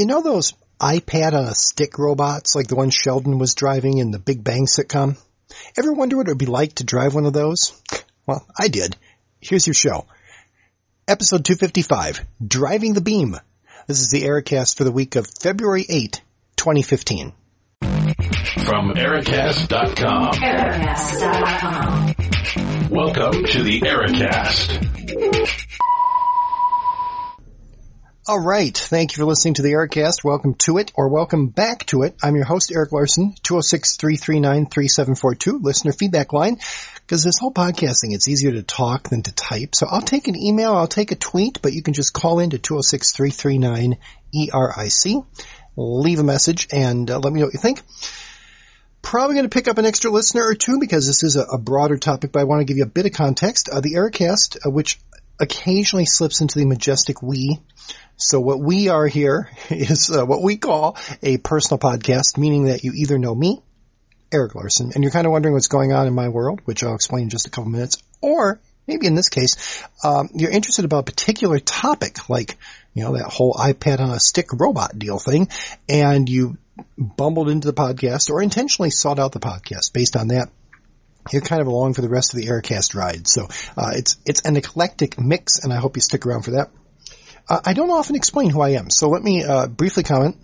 you know those iPad on a stick robots like the one Sheldon was driving in the Big Bang sitcom? Ever wonder what it would be like to drive one of those? Well, I did. Here's your show. Episode 255, Driving the Beam. This is the Ericast for the week of February 8, 2015. From Ericast.com. Ericast.com. Welcome to the Ericast. All right. Thank you for listening to the Ericast. Welcome to it or welcome back to it. I'm your host, Eric Larson, 206-339-3742, listener feedback line. Because this whole podcasting, it's easier to talk than to type. So I'll take an email, I'll take a tweet, but you can just call in to 206-339-ERIC, leave a message, and uh, let me know what you think. Probably going to pick up an extra listener or two because this is a, a broader topic, but I want to give you a bit of context. Uh, the Ericast, uh, which occasionally slips into the majestic we, so what we are here is uh, what we call a personal podcast, meaning that you either know me, Eric Larson, and you're kind of wondering what's going on in my world, which I'll explain in just a couple minutes, or maybe in this case, um, you're interested about a particular topic, like, you know, that whole iPad on a stick robot deal thing, and you bumbled into the podcast or intentionally sought out the podcast based on that you're kind of along for the rest of the Ericast ride. So uh, it's it's an eclectic mix, and I hope you stick around for that. Uh, I don't often explain who I am, so let me uh, briefly comment.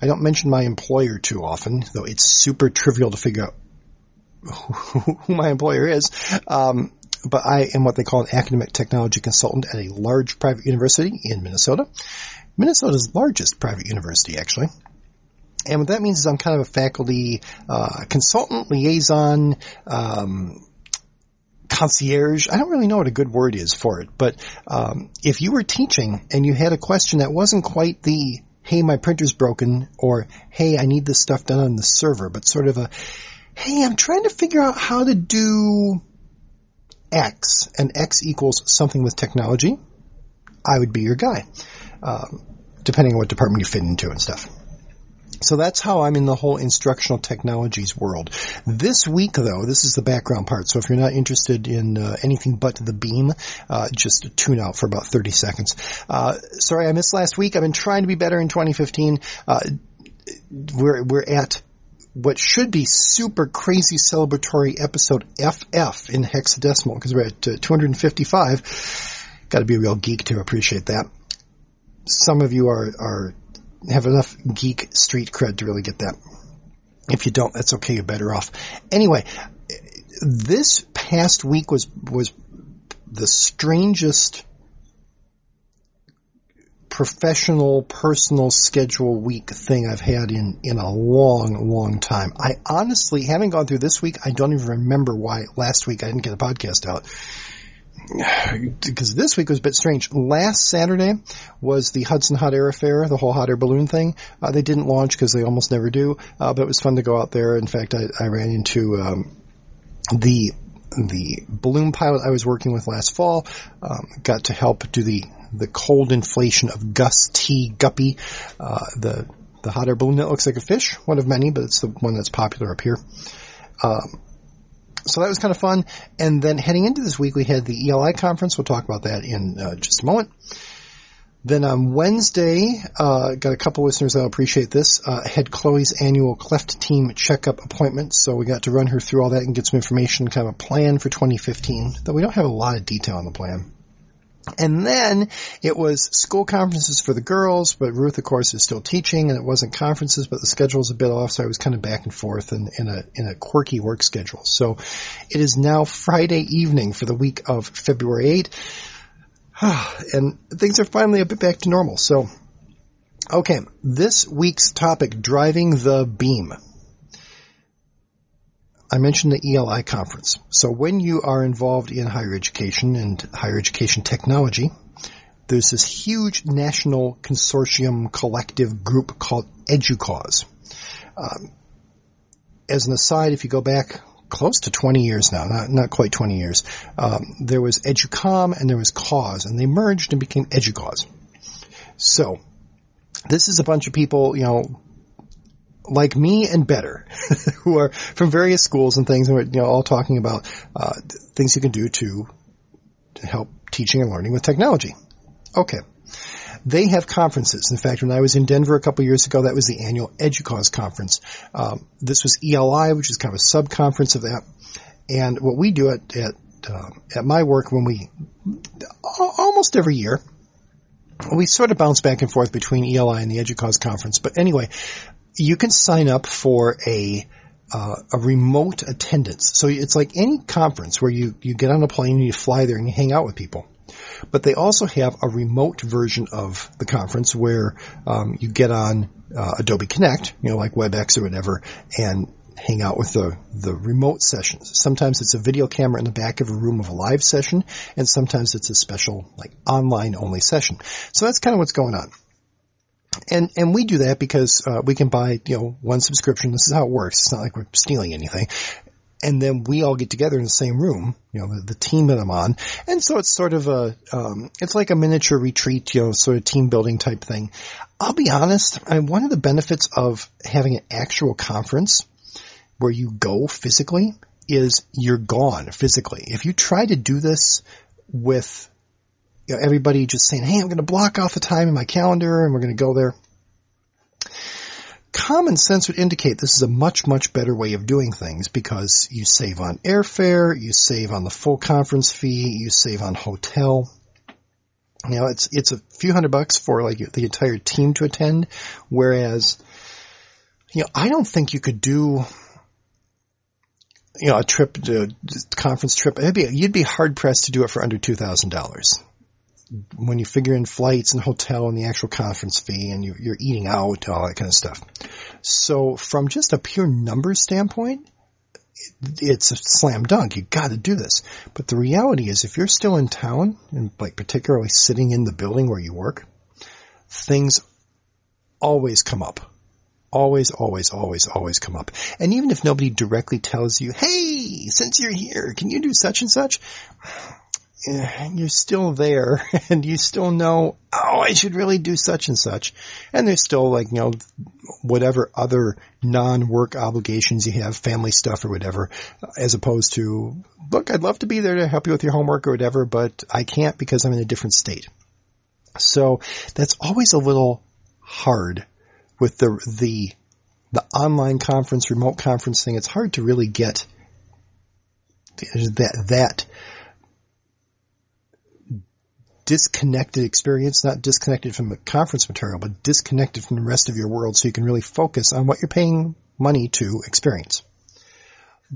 I don't mention my employer too often, though it's super trivial to figure out who my employer is. Um, but I am what they call an academic technology consultant at a large private university in Minnesota. Minnesota's largest private university, actually. And what that means is I'm kind of a faculty uh, consultant, liaison, um, concierge. I don't really know what a good word is for it, but um, if you were teaching and you had a question that wasn't quite the "Hey, my printer's broken," or "Hey, I need this stuff done on the server," but sort of a "Hey, I'm trying to figure out how to do X," and X equals something with technology, I would be your guy, um, depending on what department you fit into and stuff. So that's how I'm in the whole instructional technologies world. This week, though, this is the background part. So if you're not interested in uh, anything but the beam, uh, just tune out for about 30 seconds. Uh, sorry, I missed last week. I've been trying to be better in 2015. Uh, we're we're at what should be super crazy celebratory episode FF in hexadecimal because we're at uh, 255. Got to be a real geek to appreciate that. Some of you are are have enough geek street cred to really get that. If you don't, that's okay. You're better off. Anyway, this past week was was the strangest professional personal schedule week thing I've had in in a long long time. I honestly haven't gone through this week. I don't even remember why last week I didn't get a podcast out because this week was a bit strange. Last Saturday was the Hudson Hot Air Affair, the whole hot air balloon thing. Uh, they didn't launch because they almost never do, uh, but it was fun to go out there. In fact, I, I ran into um, the the balloon pilot I was working with last fall. Um, got to help do the the cold inflation of Gus T. Guppy, uh, the the hot air balloon that looks like a fish, one of many, but it's the one that's popular up here. Um, so that was kind of fun. And then heading into this week, we had the ELI conference. We'll talk about that in uh, just a moment. Then on Wednesday, uh, got a couple listeners that'll appreciate this. Uh, had Chloe's annual Cleft team checkup appointment, so we got to run her through all that and get some information, kind of a plan for 2015. Though we don't have a lot of detail on the plan. And then it was school conferences for the girls, but Ruth, of course, is still teaching, and it wasn't conferences, but the schedule was a bit off, so I was kind of back and forth in, in a in a quirky work schedule. So it is now Friday evening for the week of February 8, and things are finally a bit back to normal. So, okay, this week's topic: driving the beam. I mentioned the ELI conference. So when you are involved in higher education and higher education technology, there's this huge national consortium collective group called EDUCAUSE. Um, as an aside, if you go back close to 20 years now, not, not quite 20 years, um, there was EDUCOM and there was CAUSE, and they merged and became EDUCAUSE. So, this is a bunch of people, you know, like me and better, who are from various schools and things, and we're you know all talking about uh, things you can do to to help teaching and learning with technology. Okay, They have conferences. In fact, when I was in Denver a couple years ago, that was the annual EDUCAUSE conference. Um, this was ELI, which is kind of a sub-conference of that. And what we do at, at, uh, at my work when we, almost every year, we sort of bounce back and forth between ELI and the EDUCAUSE conference. But anyway, you can sign up for a, uh, a remote attendance. So it's like any conference where you, you get on a plane and you fly there and you hang out with people. But they also have a remote version of the conference where um, you get on uh, Adobe Connect, you know, like WebEx or whatever, and hang out with the, the remote sessions. Sometimes it's a video camera in the back of a room of a live session, and sometimes it's a special, like, online only session. So that's kind of what's going on. And, and we do that because, uh, we can buy, you know, one subscription. This is how it works. It's not like we're stealing anything and then we all get together in the same room, you know, the, the team that I'm on. And so it's sort of a, um, it's like a miniature retreat, you know, sort of team building type thing. I'll be honest, I, one of the benefits of having an actual conference where you go physically is you're gone physically. If you try to do this with you know, everybody just saying, Hey, I'm going to block off the time in my calendar and we're going to go there common sense would indicate this is a much, much better way of doing things because you save on airfare, you save on the full conference fee, you save on hotel. You know, it's, it's a few hundred bucks for like the entire team to attend, whereas, you know, I don't think you could do, you know, a trip to a conference trip. Be, you'd be hard pressed to do it for under $2,000 when you figure in flights and hotel and the actual conference fee and you, are eating out, and all that kind of stuff. So from just a pure numbers standpoint, it's a slam dunk. You got to do this. But the reality is, if you're still in town and like particularly sitting in the building where you work, things always come up. Always, always, always, always come up. And even if nobody directly tells you, hey, since you're here, can you do such and such? Eh, you're still there and you still know, oh, I should really do such and such. And there's still like, you know, whatever other non-work obligations you have, family stuff or whatever, as opposed to, look, I'd love to be there to help you with your homework or whatever, but I can't because I'm in a different state. So that's always a little hard with the, the, the online conference, remote conference thing. It's hard to really get that, that, disconnected experience, not disconnected from the conference material, but disconnected from the rest of your world so you can really focus on what you're paying money to experience.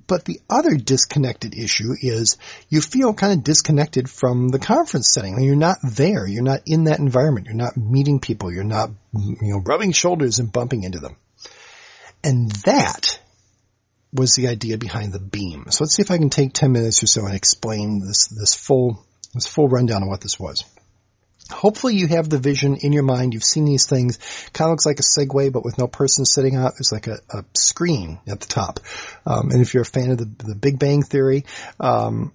But the other disconnected issue is you feel kind of disconnected from the conference setting. You're not there. You're not in that environment. You're not meeting people. You're not, you know, rubbing shoulders and bumping into them. And that was the idea behind the beam. So let's see if I can take 10 minutes or so and explain this, this full this full rundown of what this was. Hopefully you have the vision in your mind. You've seen these things. Kind of looks like a Segway, but with no person sitting on it. Like a, a screen at the top. Um, and if you're a fan of the, the Big Bang Theory, um,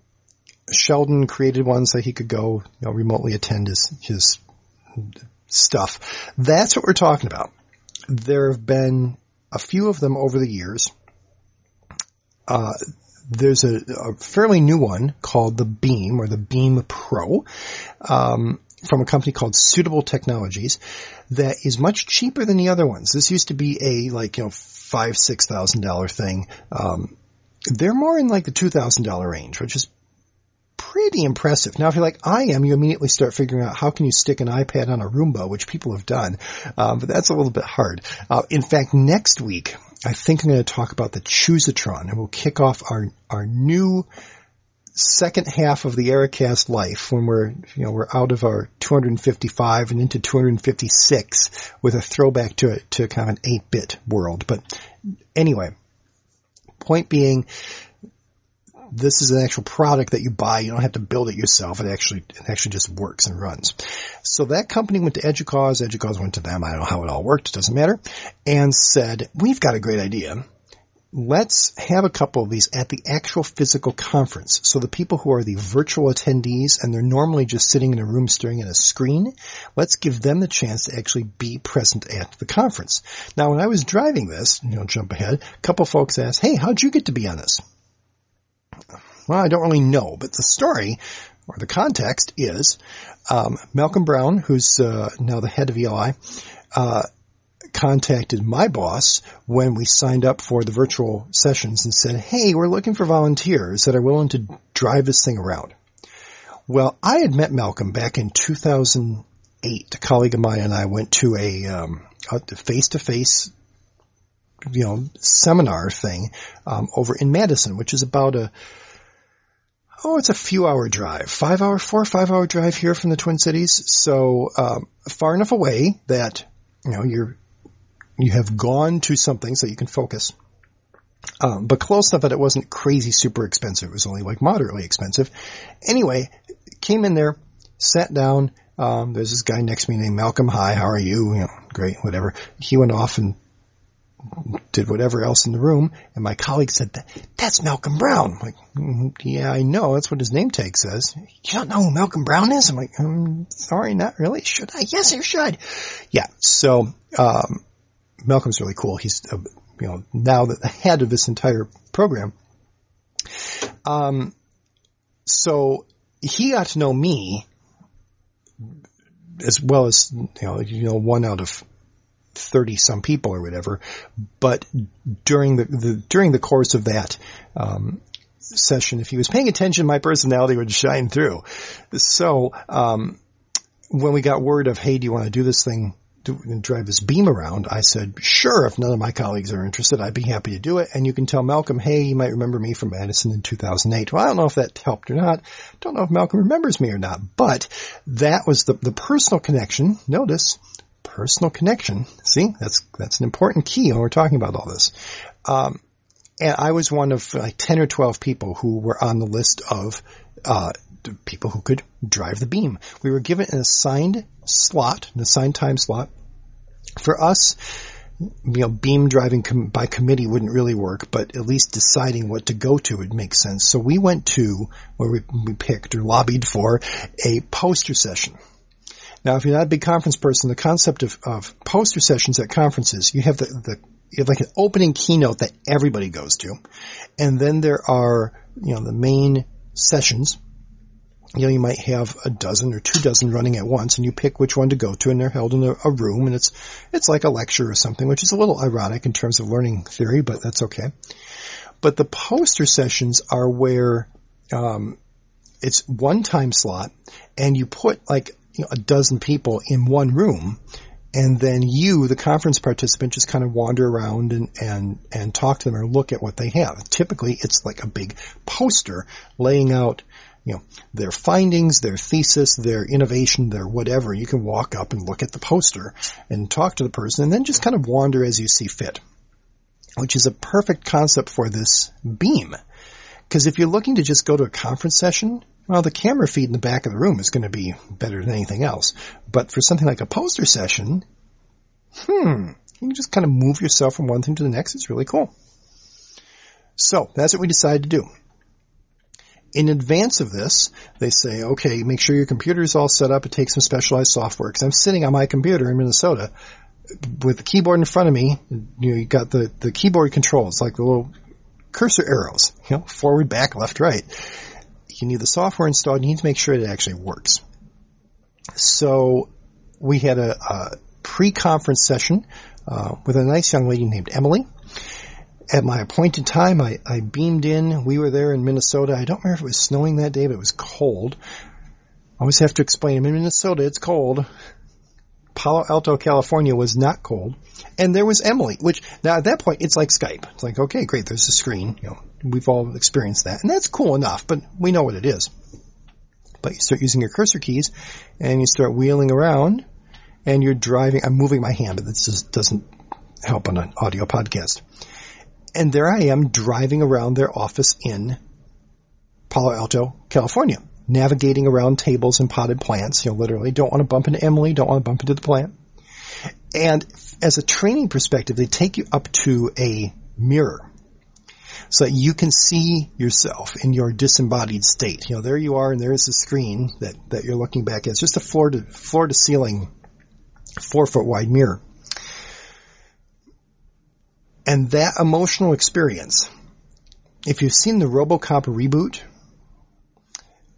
Sheldon created one so he could go you know, remotely attend his, his stuff. That's what we're talking about. There have been a few of them over the years. Uh, there's a, a, fairly new one called the Beam or the Beam Pro. Um, from a company called Suitable Technologies that is much cheaper than the other ones. This used to be a like, you know, five, six thousand dollar thing. Um, they're more in like the two thousand dollar range, which is pretty impressive. Now, if you're like I am, you immediately start figuring out how can you stick an iPad on a Roomba, which people have done, um, but that's a little bit hard. Uh, in fact, next week I think I'm going to talk about the Choosatron, and we'll kick off our our new second half of the Ericast life when we're you know we're out of our 255 and into 256 with a throwback to to kind of an 8-bit world. But anyway, point being, this is an actual product that you buy. You don't have to build it yourself. It actually, it actually just works and runs. So that company went to EDUCAUSE. EDUCAUSE went to them. I don't know how it all worked. It doesn't matter. And said, we've got a great idea. Let's have a couple of these at the actual physical conference. So the people who are the virtual attendees and they're normally just sitting in a room staring at a screen, let's give them the chance to actually be present at the conference. Now when I was driving this, you know, jump ahead, a couple folks asked, hey, how'd you get to be on this? Well, I don't really know, but the story or the context is um, Malcolm Brown, who's uh, now the head of ELI, uh, contacted my boss when we signed up for the virtual sessions and said, "Hey, we're looking for volunteers that are willing to drive this thing around." Well, I had met Malcolm back in 2008. A colleague of mine and I went to a um, face-to-face you know, seminar thing um, over in Madison, which is about a oh, it's a few hour drive, five hour, four five hour drive here from the Twin Cities. So um, far enough away that you know you're you have gone to something so you can focus. Um, but close enough that it wasn't crazy super expensive. It was only like moderately expensive. Anyway, came in there, sat down. Um, there's this guy next to me named Malcolm. Hi, how are you? You know, great, whatever. He went off and did whatever else in the room, and my colleague said, that "That's Malcolm Brown." I'm like, mm, "Yeah, I know. That's what his name tag says." You don't know who Malcolm Brown is? I'm like, "I'm sorry, not really. Should I? Yes, you should." Yeah. So um, Malcolm's really cool. He's uh, you know now the head of this entire program. Um, so he got to know me as well as you know, you know, one out of 30 some people or whatever. But during the, the during the course of that, um, session, if he was paying attention, my personality would shine through. So, um, when we got word of, hey, do you want to do this thing, do, drive this beam around? I said, sure, if none of my colleagues are interested, I'd be happy to do it. And you can tell Malcolm, hey, you might remember me from Madison in 2008. Well, I don't know if that helped or not. Don't know if Malcolm remembers me or not, but that was the, the personal connection. Notice personal connection. See, that's that's an important key when we're talking about all this. Um, and I was one of like ten or twelve people who were on the list of uh, people who could drive the beam. We were given an assigned slot, an assigned time slot. For us, you know, beam driving com- by committee wouldn't really work, but at least deciding what to go to would make sense. So we went to where we, we picked or lobbied for a poster session. Now, if you're not a big conference person, the concept of, of poster sessions at conferences, you have the, the you have like an opening keynote that everybody goes to, and then there are you know the main sessions. You know, you might have a dozen or two dozen running at once, and you pick which one to go to, and they're held in a, a room, and it's it's like a lecture or something, which is a little ironic in terms of learning theory, but that's okay. But the poster sessions are where um, it's one time slot, and you put like you know, a dozen people in one room, and then you, the conference participant, just kind of wander around and, and, and talk to them or look at what they have. Typically, it's like a big poster laying out, you know, their findings, their thesis, their innovation, their whatever. You can walk up and look at the poster and talk to the person and then just kind of wander as you see fit, which is a perfect concept for this beam. Because if you're looking to just go to a conference session, well, the camera feed in the back of the room is going to be better than anything else. But for something like a poster session, hmm, you can just kind of move yourself from one thing to the next. It's really cool. So that's what we decided to do. In advance of this, they say, okay, make sure your computer is all set up. It takes some specialized software. Because I'm sitting on my computer in Minnesota with the keyboard in front of me. You know, you got the, the keyboard controls, like the little cursor arrows, you know, forward, back, left, right. You need the software installed. You need to make sure it actually works. So we had a, a pre-conference session uh, with a nice young lady named Emily. At my appointed time, I, I beamed in. We were there in Minnesota. I don't remember if it was snowing that day, but it was cold. I always have to explain. I'm in Minnesota. It's cold. Palo Alto, California was not cold. And there was Emily, which now at that point it's like Skype. It's like, okay, great, there's a screen. You know, we've all experienced that. And that's cool enough, but we know what it is. But you start using your cursor keys and you start wheeling around and you're driving. I'm moving my hand, but this just doesn't help on an audio podcast. And there I am driving around their office in Palo Alto, California navigating around tables and potted plants. You know, literally don't want to bump into Emily, don't want to bump into the plant. And as a training perspective, they take you up to a mirror so that you can see yourself in your disembodied state. You know, there you are and there is a screen that, that you're looking back at. It's just a floor to, floor to ceiling, four foot wide mirror. And that emotional experience, if you've seen the RoboCop reboot,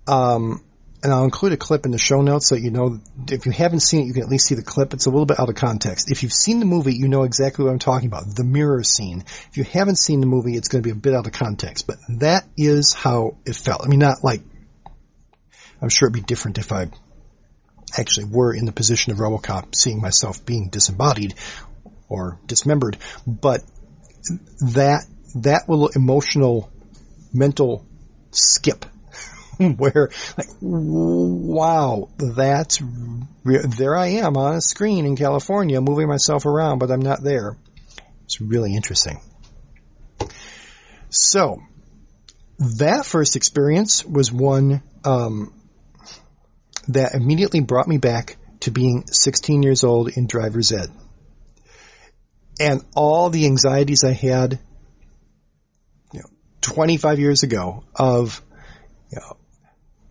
um, and I'll include a clip in the show notes so you know if you haven't seen it, you can at least see the clip. It's a little bit out of context. If you've seen the movie, you know exactly what I'm talking about. The mirror scene. If you haven't seen the movie, it's going to be a bit out of context, but that is how it felt. I mean, not like, I'm sure it'd be different if I actually were in the position of Robocop, seeing myself being disembodied or dismembered, but that, that little emotional, mental skip where like wow that's re- there I am on a screen in California moving myself around but I'm not there. It's really interesting. So that first experience was one um, that immediately brought me back to being 16 years old in driver's ed. And all the anxieties I had you know 25 years ago of you know,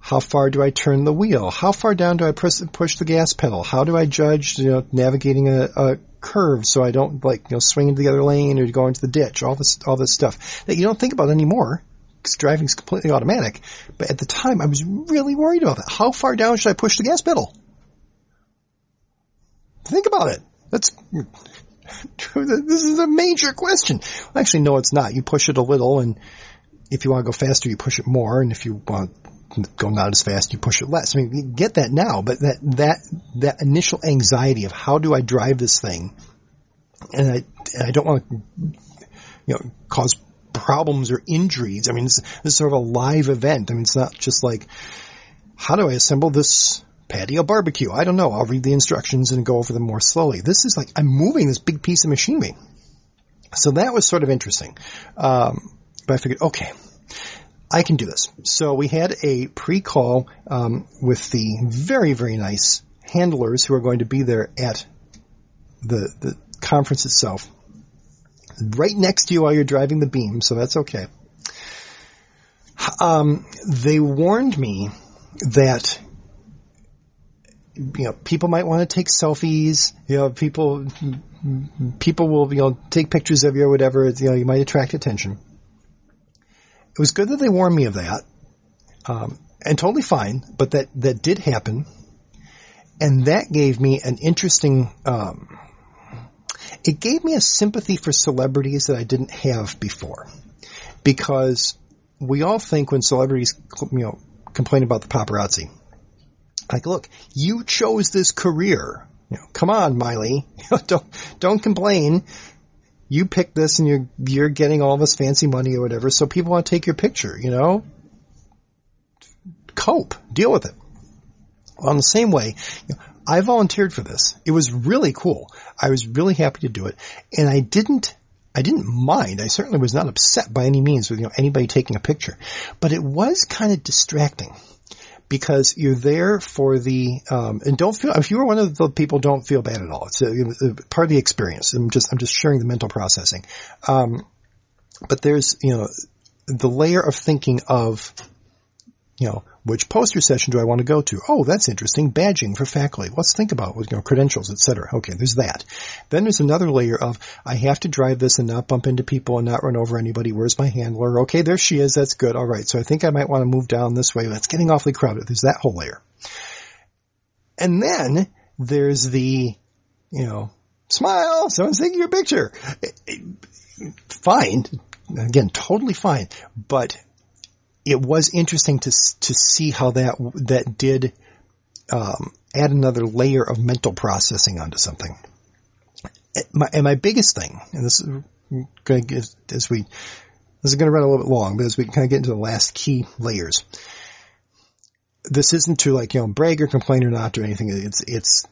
how far do I turn the wheel? How far down do I push, push the gas pedal? How do I judge, you know, navigating a, a curve so I don't like, you know, swing into the other lane or go into the ditch? All this, all this stuff that you don't think about anymore because driving's completely automatic. But at the time, I was really worried about that. How far down should I push the gas pedal? Think about it. That's this is a major question. Actually, no, it's not. You push it a little, and if you want to go faster, you push it more, and if you want going out as fast, you push it less. I mean, you get that now, but that, that, that initial anxiety of how do I drive this thing? And I, and I don't want to, you know, cause problems or injuries. I mean, this, this is sort of a live event. I mean, it's not just like, how do I assemble this patio barbecue? I don't know. I'll read the instructions and go over them more slowly. This is like, I'm moving this big piece of machinery. So that was sort of interesting. Um, but I figured, okay, I can do this. So we had a pre-call um, with the very, very nice handlers who are going to be there at the, the conference itself. Right next to you while you're driving the beam, so that's okay. Um, they warned me that you know people might want to take selfies. You know, people people will you know take pictures of you or whatever. You know, you might attract attention it was good that they warned me of that, um, and totally fine. But that that did happen, and that gave me an interesting. Um, it gave me a sympathy for celebrities that I didn't have before, because we all think when celebrities, you know, complain about the paparazzi, like, look, you chose this career. You know, come on, Miley, don't don't complain you pick this and you're you're getting all this fancy money or whatever, so people want to take your picture, you know? Cope. Deal with it. In the same way, you know, I volunteered for this. It was really cool. I was really happy to do it. And I didn't I didn't mind. I certainly was not upset by any means with you know anybody taking a picture. But it was kind of distracting because you're there for the um, and don't feel if you are one of the people don't feel bad at all. It's a, a part of the experience. I'm just I'm just sharing the mental processing. Um, but there's you know the layer of thinking of you know, which poster session do I want to go to? Oh, that's interesting. Badging for faculty. Let's think about you know, credentials, etc. Okay, there's that. Then there's another layer of I have to drive this and not bump into people and not run over anybody. Where's my handler? Okay, there she is. That's good. All right. So I think I might want to move down this way. That's getting awfully crowded. There's that whole layer. And then there's the, you know, smile. Someone's taking your picture. Fine. Again, totally fine. But it was interesting to to see how that that did um, add another layer of mental processing onto something. My, and my biggest thing, and this is going to as we this is going to run a little bit long, but as we kind of get into the last key layers, this isn't to like you know brag or complain or not or anything. It's it's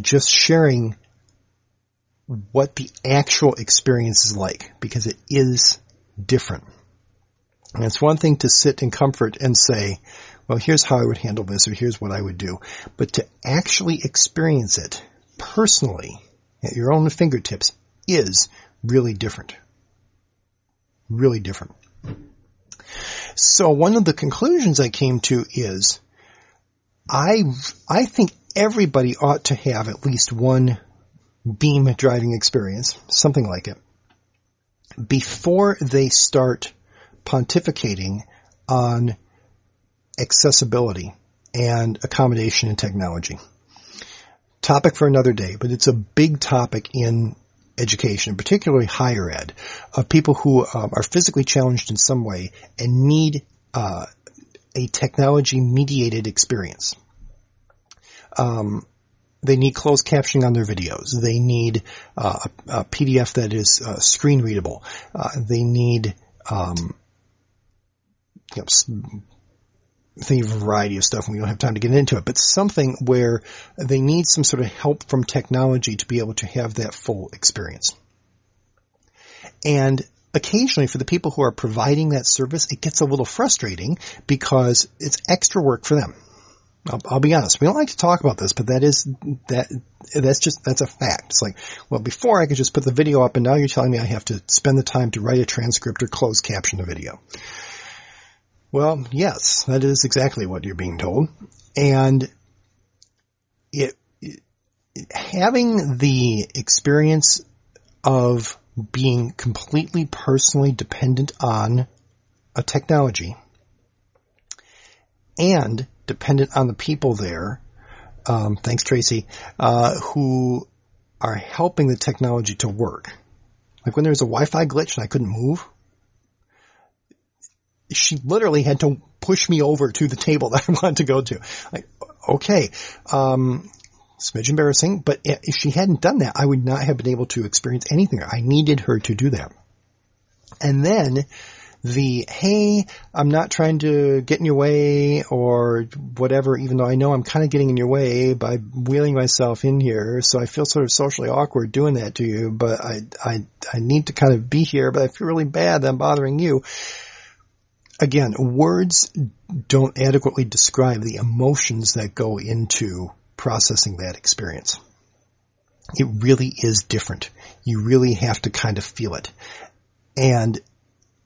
just sharing what the actual experience is like because it is different. And it's one thing to sit in comfort and say, well, here's how I would handle this or here's what I would do. But to actually experience it personally at your own fingertips is really different. Really different. So one of the conclusions I came to is I, I think everybody ought to have at least one beam driving experience, something like it, before they start pontificating on accessibility and accommodation and technology. Topic for another day, but it's a big topic in education, particularly higher ed, of people who um, are physically challenged in some way and need uh, a technology mediated experience. Um, they need closed captioning on their videos. They need uh, a, a, PDF that is uh, screen readable. Uh, they need um, you know, a variety of stuff, and we don't have time to get into it. But something where they need some sort of help from technology to be able to have that full experience. And occasionally for the people who are providing that service, it gets a little frustrating because it's extra work for them. I'll, I'll, be honest. We don't like to talk about this, but that is that that's just that's a fact. It's like, well, before I could just put the video up, and now you're telling me I have to spend the time to write a transcript or close caption the video. Well, yes, that is exactly what you're being told, and it, it having the experience of being completely personally dependent on a technology and dependent on the people there, um, thanks Tracy, uh, who are helping the technology to work. Like when there was a Wi-Fi glitch and I couldn't move, she literally had to push me over to the table that I wanted to go to. Like, okay, um, smidge embarrassing, but if she hadn't done that, I would not have been able to experience anything. I needed her to do that. And then the, hey, I'm not trying to get in your way or whatever, even though I know I'm kind of getting in your way by wheeling myself in here. So I feel sort of socially awkward doing that to you, but I, I, I need to kind of be here, but I feel really bad that I'm bothering you. Again, words don't adequately describe the emotions that go into processing that experience. It really is different. You really have to kind of feel it. And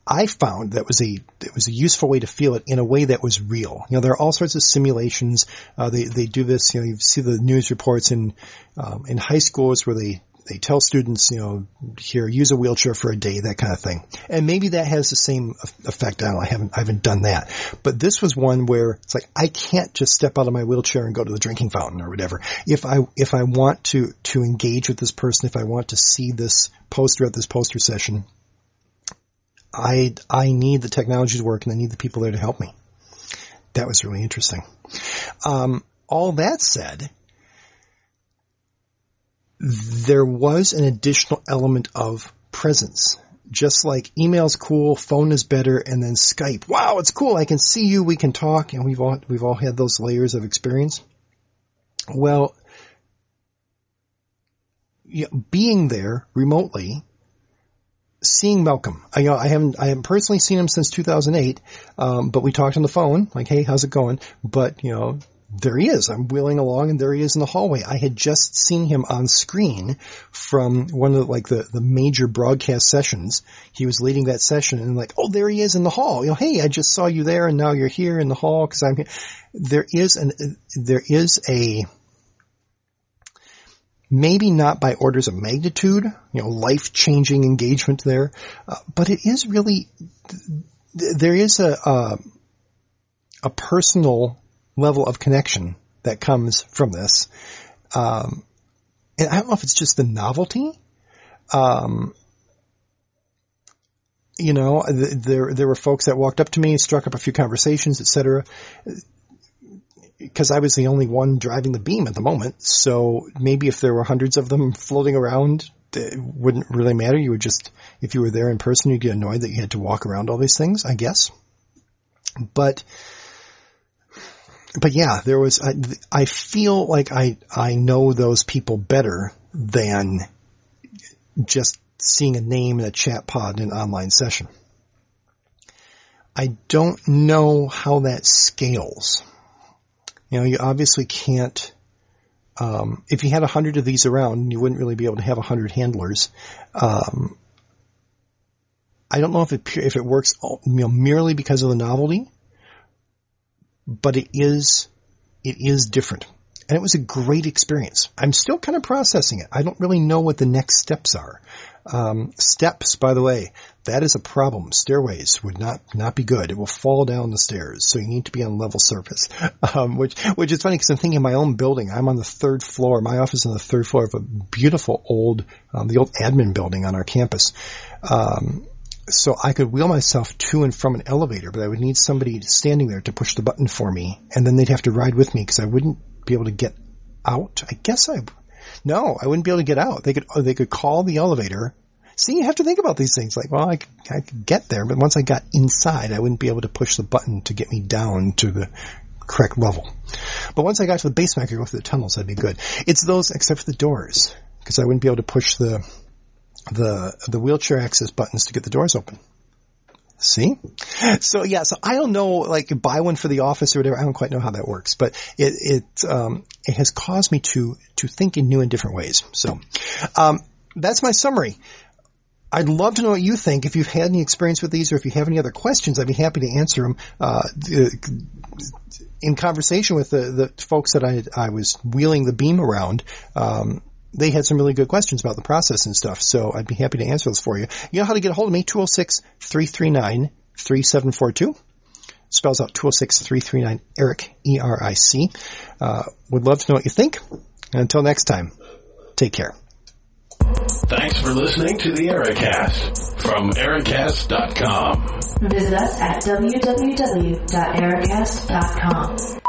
I found that was a it was a useful way to feel it in a way that was real. You know, there are all sorts of simulations. Uh, they they do this. You know, you see the news reports in um, in high schools where they they tell students, you know, here use a wheelchair for a day, that kind of thing. And maybe that has the same effect. I don't know. I haven't I haven't done that. But this was one where it's like I can't just step out of my wheelchair and go to the drinking fountain or whatever. If I if I want to to engage with this person, if I want to see this poster at this poster session I, I need the technology to work and I need the people there to help me. That was really interesting. Um, all that said, there was an additional element of presence. Just like email's cool, phone is better, and then Skype. Wow, it's cool. I can see you. We can talk, and we've all we've all had those layers of experience. Well, being there remotely seeing Malcolm. I, you know, I haven't, I haven't personally seen him since 2008, um, but we talked on the phone, like, hey, how's it going? But, you know, there he is. I'm wheeling along and there he is in the hallway. I had just seen him on screen from one of the, like the, the major broadcast sessions. He was leading that session and like, oh, there he is in the hall. You know, hey, I just saw you there and now you're here in the hall because I'm here. There is an, there is a, maybe not by orders of magnitude, you know, life-changing engagement there, uh, but it is really, there is a, a, a, personal level of connection that comes from this. Um, and I don't know if it's just the novelty, um, you know, there there were folks that walked up to me, struck up a few conversations, etc because I was the only one driving the beam at the moment. So maybe if there were hundreds of them floating around, it wouldn't really matter. You would just, if you were there in person, you'd get annoyed that you had to walk around all these things, I guess. But, but yeah, there was, I, I feel like I, I know those people better than just seeing a name in a chat pod in an online session. I don't know how that scales. You know, you obviously can't, um, if you had a hundred of these around, you wouldn't really be able to have a hundred handlers. Um, I don't know if it, if it works, you know, merely because of the novelty, but it is, it is different. And it was a great experience. I'm still kind of processing it. I don't really know what the next steps are. Um, steps, by the way, that is a problem. Stairways would not not be good. It will fall down the stairs, so you need to be on level surface. Um, which which is funny because I'm thinking of my own building. I'm on the third floor. My office is on the third floor of a beautiful old um, the old admin building on our campus. Um, so I could wheel myself to and from an elevator, but I would need somebody standing there to push the button for me, and then they'd have to ride with me because I wouldn't be able to get out. I guess I, no, I wouldn't be able to get out. They could, oh, they could call the elevator. See, you have to think about these things. Like, well, I, I could get there, but once I got inside, I wouldn't be able to push the button to get me down to the correct level. But once I got to the basement, I could go through the tunnels. That'd be good. It's those, except for the doors, because I wouldn't be able to push the, the, the wheelchair access buttons to get the doors open. See? So yeah, so I don't know, like buy one for the office or whatever. I don't quite know how that works, but it, it, um, it has caused me to, to think in new and different ways. So, um, that's my summary. I'd love to know what you think. If you've had any experience with these or if you have any other questions, I'd be happy to answer them, uh, in conversation with the, the folks that I, I was wheeling the beam around. Um, they had some really good questions about the process and stuff. So I'd be happy to answer those for you. You know how to get a hold of me? 206-339-3742. Spells out 206-339-ERIC, E-R-I-C. Uh, would love to know what you think. And until next time, take care. Thanks for listening to the Ericast from Ericast.com. Visit us at www.ericast.com.